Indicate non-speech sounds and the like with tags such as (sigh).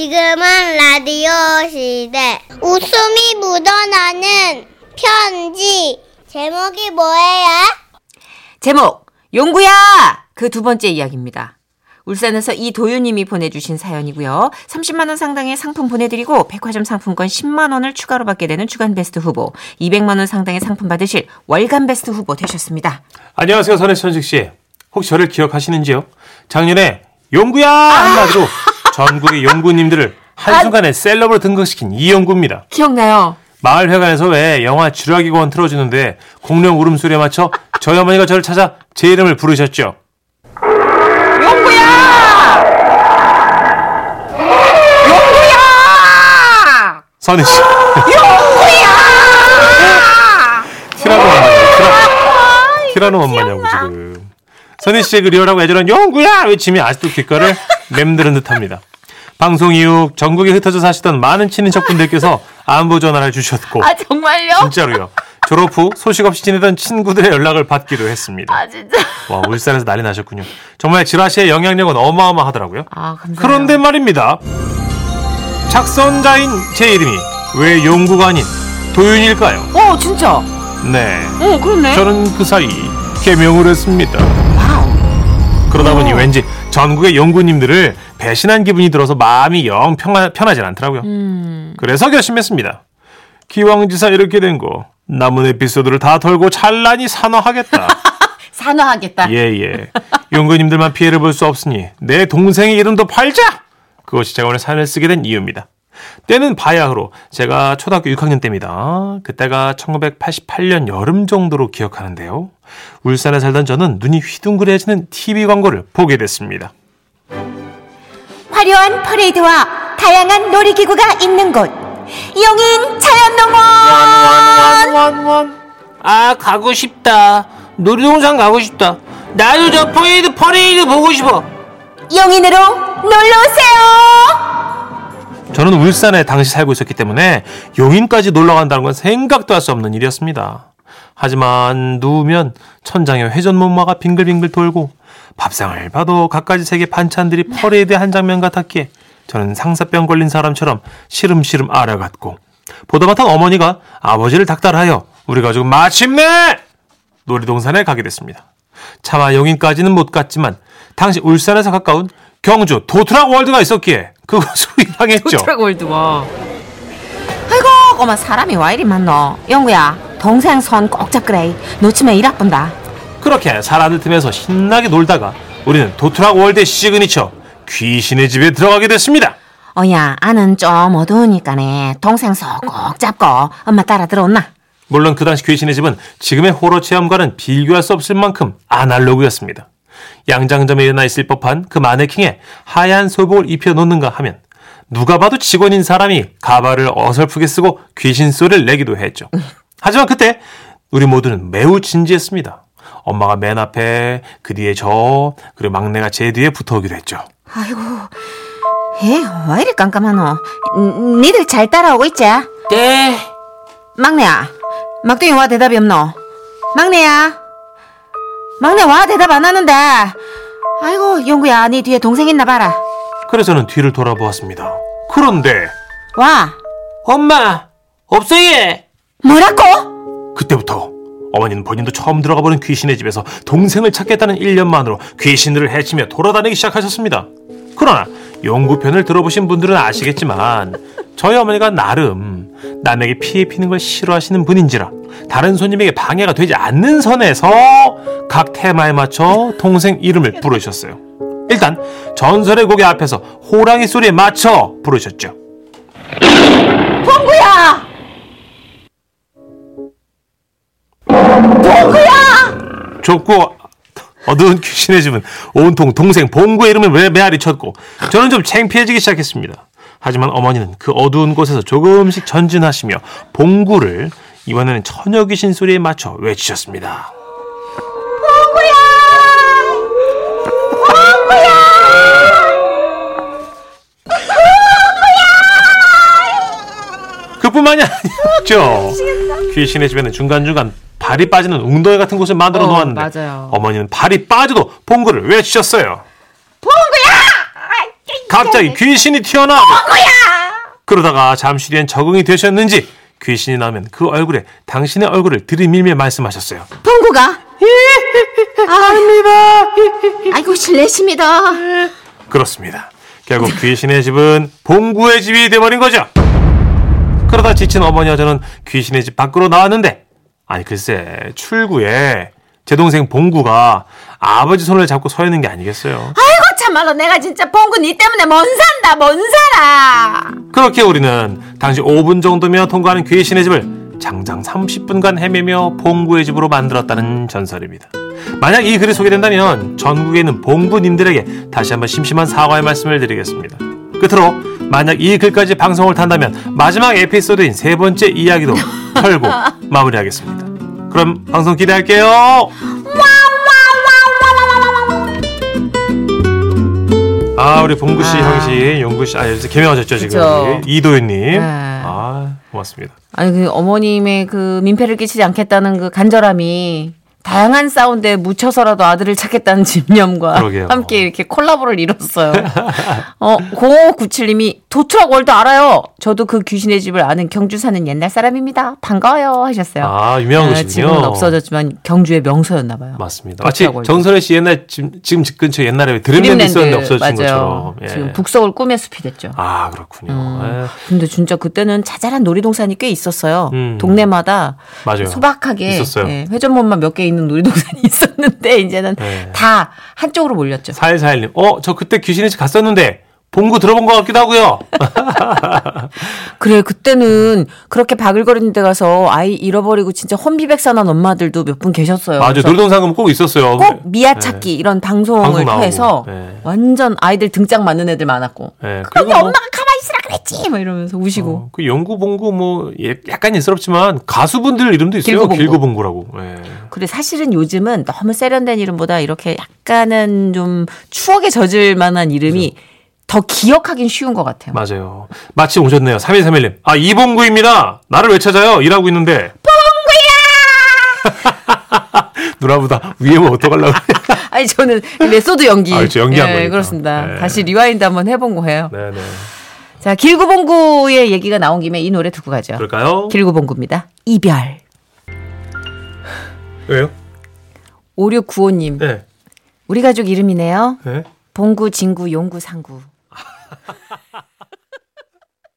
지금은 라디오 시대. 웃음이 묻어나는 편지. 제목이 뭐예요? 제목 용구야 그 두 번째 이야기입니다. 울산에서 이도윤님이 보내주신 사연이고요. 30만 원 상당의 상품 보내드리고 백화점 상품권 10만 원을 추가로 받게 되는 주간 베스트 후보, 200만 원 상당의 상품 받으실 월간 베스트 후보 되셨습니다. 안녕하세요, 선혜천식 씨. 혹시 저를 기억하시는지요? 작년에 용구야 한마디로 전국의 용구님들을 한순간에 셀럽으로 등극시킨 이용구입니다. 기억나요? 마을회관에서 왜 영화 쥐라기 권 틀어주는데 공룡 울음소리에 맞춰 저희 어머니가 저를 찾아 제 이름을 부르셨죠. 용구야! 용구야! 선희 씨. 티라노 엄마냐고, 티라, 티라노 엄마냐고, 지금. 선희 씨의 그 리얼하고 애절한 용구야! 외침이 아직도 귓가를 맴드는 듯 합니다. 방송 이후 전국에 흩어져 사시던 많은 친인척분들께서 안부 전화를 주셨고, 아 정말요? 진짜로요. 졸업 후 소식 없이 지내던 친구들의 연락을 받기도 했습니다. 아 진짜. 와, 울산에서 난리 나셨군요. 정말 지라시의 영향력은 어마어마하더라고요. 아 감사해요. 그런데 말입니다. 착선자인 제 이름이 왜 용구가 아닌 도윤일까요? 어 진짜. 네. 어 그렇네. 저는 그 사이 개명을 했습니다. 와우. 그러다 보니 어. 왠지 전국의 용구님들을 배신한 기분이 들어서 마음이 영 편하, 편하진 않더라고요. 음. 그래서 결심했습니다. 기왕지사 이렇게 된 거 남은 에피소드를 다 털고 찬란히 산화하겠다. (laughs) 산화하겠다. 예, 예. 용구님들만 피해를 볼 수 없으니 내 동생의 이름도 팔자! 그것이 제가 오늘 사연을 쓰게 된 이유입니다. 때는 바야흐로 제가 초등학교 6학년 때입니다. 그때가 1988년 여름 정도로 기억하는데요. 울산에 살던 저는 눈이 휘둥그레지는 TV 광고를 보게 됐습니다. 화려한 퍼레이드와 다양한 놀이기구가 있는 곳. 용인 자연농원. 아 가고 싶다 놀이동산 가고 싶다 나도 저 퍼레이드 퍼레이드 보고 싶어 용인으로 놀러 오세요. 저는 울산에 당시 살고 있었기 때문에 용인까지 놀러 간다는 건 생각도 할 수 없는 일이었습니다. 하지만 누우면 천장에 회전목마가 빙글빙글 돌고 밥상을 봐도 갖가지 색의 반찬들이 퍼레이드의 한 장면 같았기에 저는 상사병 걸린 사람처럼 시름시름 앓아갔고 보다 못한 어머니가 아버지를 닦달하여 우리 가족은 마침내 놀이동산에 가게 됐습니다. 차마 용인까지는 못 갔지만 당시 울산에서 가까운 경주 도투락 월드가 있었기에 그것으로 (laughs) 입항했죠. 도투락 월드와. 아이고, 어머 사람이 와 이리 많노. 영구야, 동생 손 꼭 잡그래. 놓치면 잃아뿐다. 그렇게 사람들 틈에서 신나게 놀다가 우리는 도투락 월드의 시그니처 귀신의 집에 들어가게 됐습니다. 어야, 아는 좀 어두우니까네. 동생 손 꼭 잡고 엄마 따라 들어온나. 물론 그 당시 귀신의 집은 지금의 호러 체험과는 비교할 수 없을 만큼 아날로그였습니다. 양장점에 일어나 있을 법한 그 마네킹에 하얀 소복을 입혀 놓는가 하면 누가 봐도 직원인 사람이 가발을 어설프게 쓰고 귀신 소리를 내기도 했죠. 하지만 그때 우리 모두는 매우 진지했습니다. 엄마가 맨 앞에 그 뒤에 저 그리고 막내가 제 뒤에 붙어오기로 했죠. 아이고, 에, 왜 이리 깜깜하노? 니- 니들 잘 따라오고 있지? 네 막내야, 막둥이 와 대답이 없노? 막내야, 막내 와 대답 안 하는데. 아이고, 용구야, 니 뒤에 동생 있나 봐라. 그래서 저는 뒤를 돌아보았습니다. 그런데 와, 엄마 없어 얘 뭐라고? 그때부터 어머니는 본인도 처음 들어가 보는 귀신의 집에서 동생을 찾겠다는 일념만으로 귀신들을 해치며 돌아다니기 시작하셨습니다. 그러나 연구편을 들어보신 분들은 아시겠지만 저희 어머니가 나름 남에게 피해 피는 걸 싫어하시는 분인지라 다른 손님에게 방해가 되지 않는 선에서 각 테마에 맞춰 동생 이름을 부르셨어요. 일단 전설의 고개 앞에서 호랑이 소리에 맞춰 부르셨죠. 봉구야! 좁고 어두운 귀신의 집은 온통 동생 봉구의 이름을 매- 메아리 쳤고 저는 좀 창피해지기 시작했습니다. 하지만 어머니는 그 어두운 곳에서 조금씩 전진하시며 봉구를 이번에는 처녀 귀신 소리에 맞춰 외치셨습니다. 그뿐만이 아니었죠. 귀신의 집에는 중간중간 발이 빠지는 웅덩이 같은 곳을 만들어 어, 놓았는데 맞아요. 어머니는 발이 빠져도 봉구를 외치셨어요. 봉구야! 갑자기 귀신이 튀어나와. 그러다가 잠시 뒤엔 적응이 되셨는지 귀신이 나면 그 얼굴에 당신의 얼굴을 들이밀며 말씀하셨어요. 봉구가. 아닙니다. 아이고 실례십니다. 그렇습니다. 결국 귀신의 집은 봉구의 집이 돼버린 거죠. 그러다 지친 어머니 여자는 귀신의 집 밖으로 나왔는데 아니 글쎄 출구에 제 동생 봉구가 아버지 손을 잡고 서 있는 게 아니겠어요. 아이고 참말로 내가 진짜 봉구 니 때문에 먼 산다 먼 살아. 그렇게 우리는 당시 5분 정도며 통과하는 귀신의 집을 장장 30분간 헤매며 봉구의 집으로 만들었다는 전설입니다. 만약 이 글이 소개된다면 전국에 있는 봉구님들에게 다시 한번 심심한 사과의 말씀을 드리겠습니다. 끝으로 만약 이 글까지 방송을 탄다면 마지막 에피소드인 세 번째 이야기도 (laughs) 털고 마무리하겠습니다. 그럼 방송 기대할게요. 아 우리 봉구 씨, 아. 형씨, 용구 씨, 아 여기서 개명하셨죠 지금. 이도윤님. 네. 아 고맙습니다. 아니 그 어머님의 그 민폐를 끼치지 않겠다는 그 간절함이 다양한 사운드에 묻혀서라도 아들을 찾겠다는 (laughs) 집념과 그러게요. 함께 이렇게 콜라보를 이뤘어요. (laughs) 어, 0597님이 도트락 월드 알아요. 저도 그 귀신의 집을 아는 경주 사는 옛날 사람입니다. 반가워요 하셨어요. 아 유명한 어, 곳이군요. 지금은 없어졌지만 경주의 명소였나 봐요. 맞습니다. 마치. 정선혜 씨 옛날 지금, 지금 집 근처 옛날에 드림랜드 있었는데 없어진 맞아요. 것처럼. 예. 지금 북서울 꿈의 숲이 됐죠. 아 그렇군요. 음. 근데 진짜 그때는 자잘한 놀이동산이 꽤 있었어요. 음. 동네마다 맞아요. 소박하게 있었어요. 예, 회전목만 몇개 있는 놀이동산이 (laughs) 있었는데 이제는 네. 다 한쪽으로 몰렸죠. 4141님, 어, 저 그때 귀신의 집 갔었는데, 봉구 들어본 것 같기도 하고요. (laughs) 그래 그때는 그렇게 바글거리는 데 가서 아이 잃어버리고 진짜 혼비백산한 엄마들도 몇 분 계셨어요. 맞아요. 그래서 놀이동산 가면 꼭 있었어요. 꼭 미아 찾기 이런 방송을 방송. 통해서 네. 완전 아이들 등짝 맞는 애들 많았고. 네, 그리고 뭐, 엄마가 있으라 그랬지, 막 이러면서 우시고. 어, 그 영구 봉구 뭐 예- 약간 예스럽지만 가수분들 이름도 있어요. 길구봉구. 길구봉구라고. 예. 그래 사실은 요즘은 너무 세련된 이름보다 이렇게 약간은 좀 추억에 젖을 만한 이름이 더 기억하긴 쉬운 것 같아요. 맞아요. 마침 오셨네요. 3131님. 아, 이봉구입니다. 나를 왜 찾아요? 일하고 있는데. 봉구야! (laughs) 누나보다 위에 뭐 어떡하려고. (laughs) 아니 저는 method 연기. 아, 그렇죠. 연기한 예, 거니까. 그렇습니다. 네. 다시 rewind 한번 해본 거예요. 네네. 자 길구봉구의 얘기가 나온 김에 이 노래 듣고 가죠. 그럴까요? 길구봉구입니다. 이별. (laughs) 왜요? 5695님. 네. 우리 가족 이름이네요. 네. 봉구, 진구, 용구, 상구. (laughs)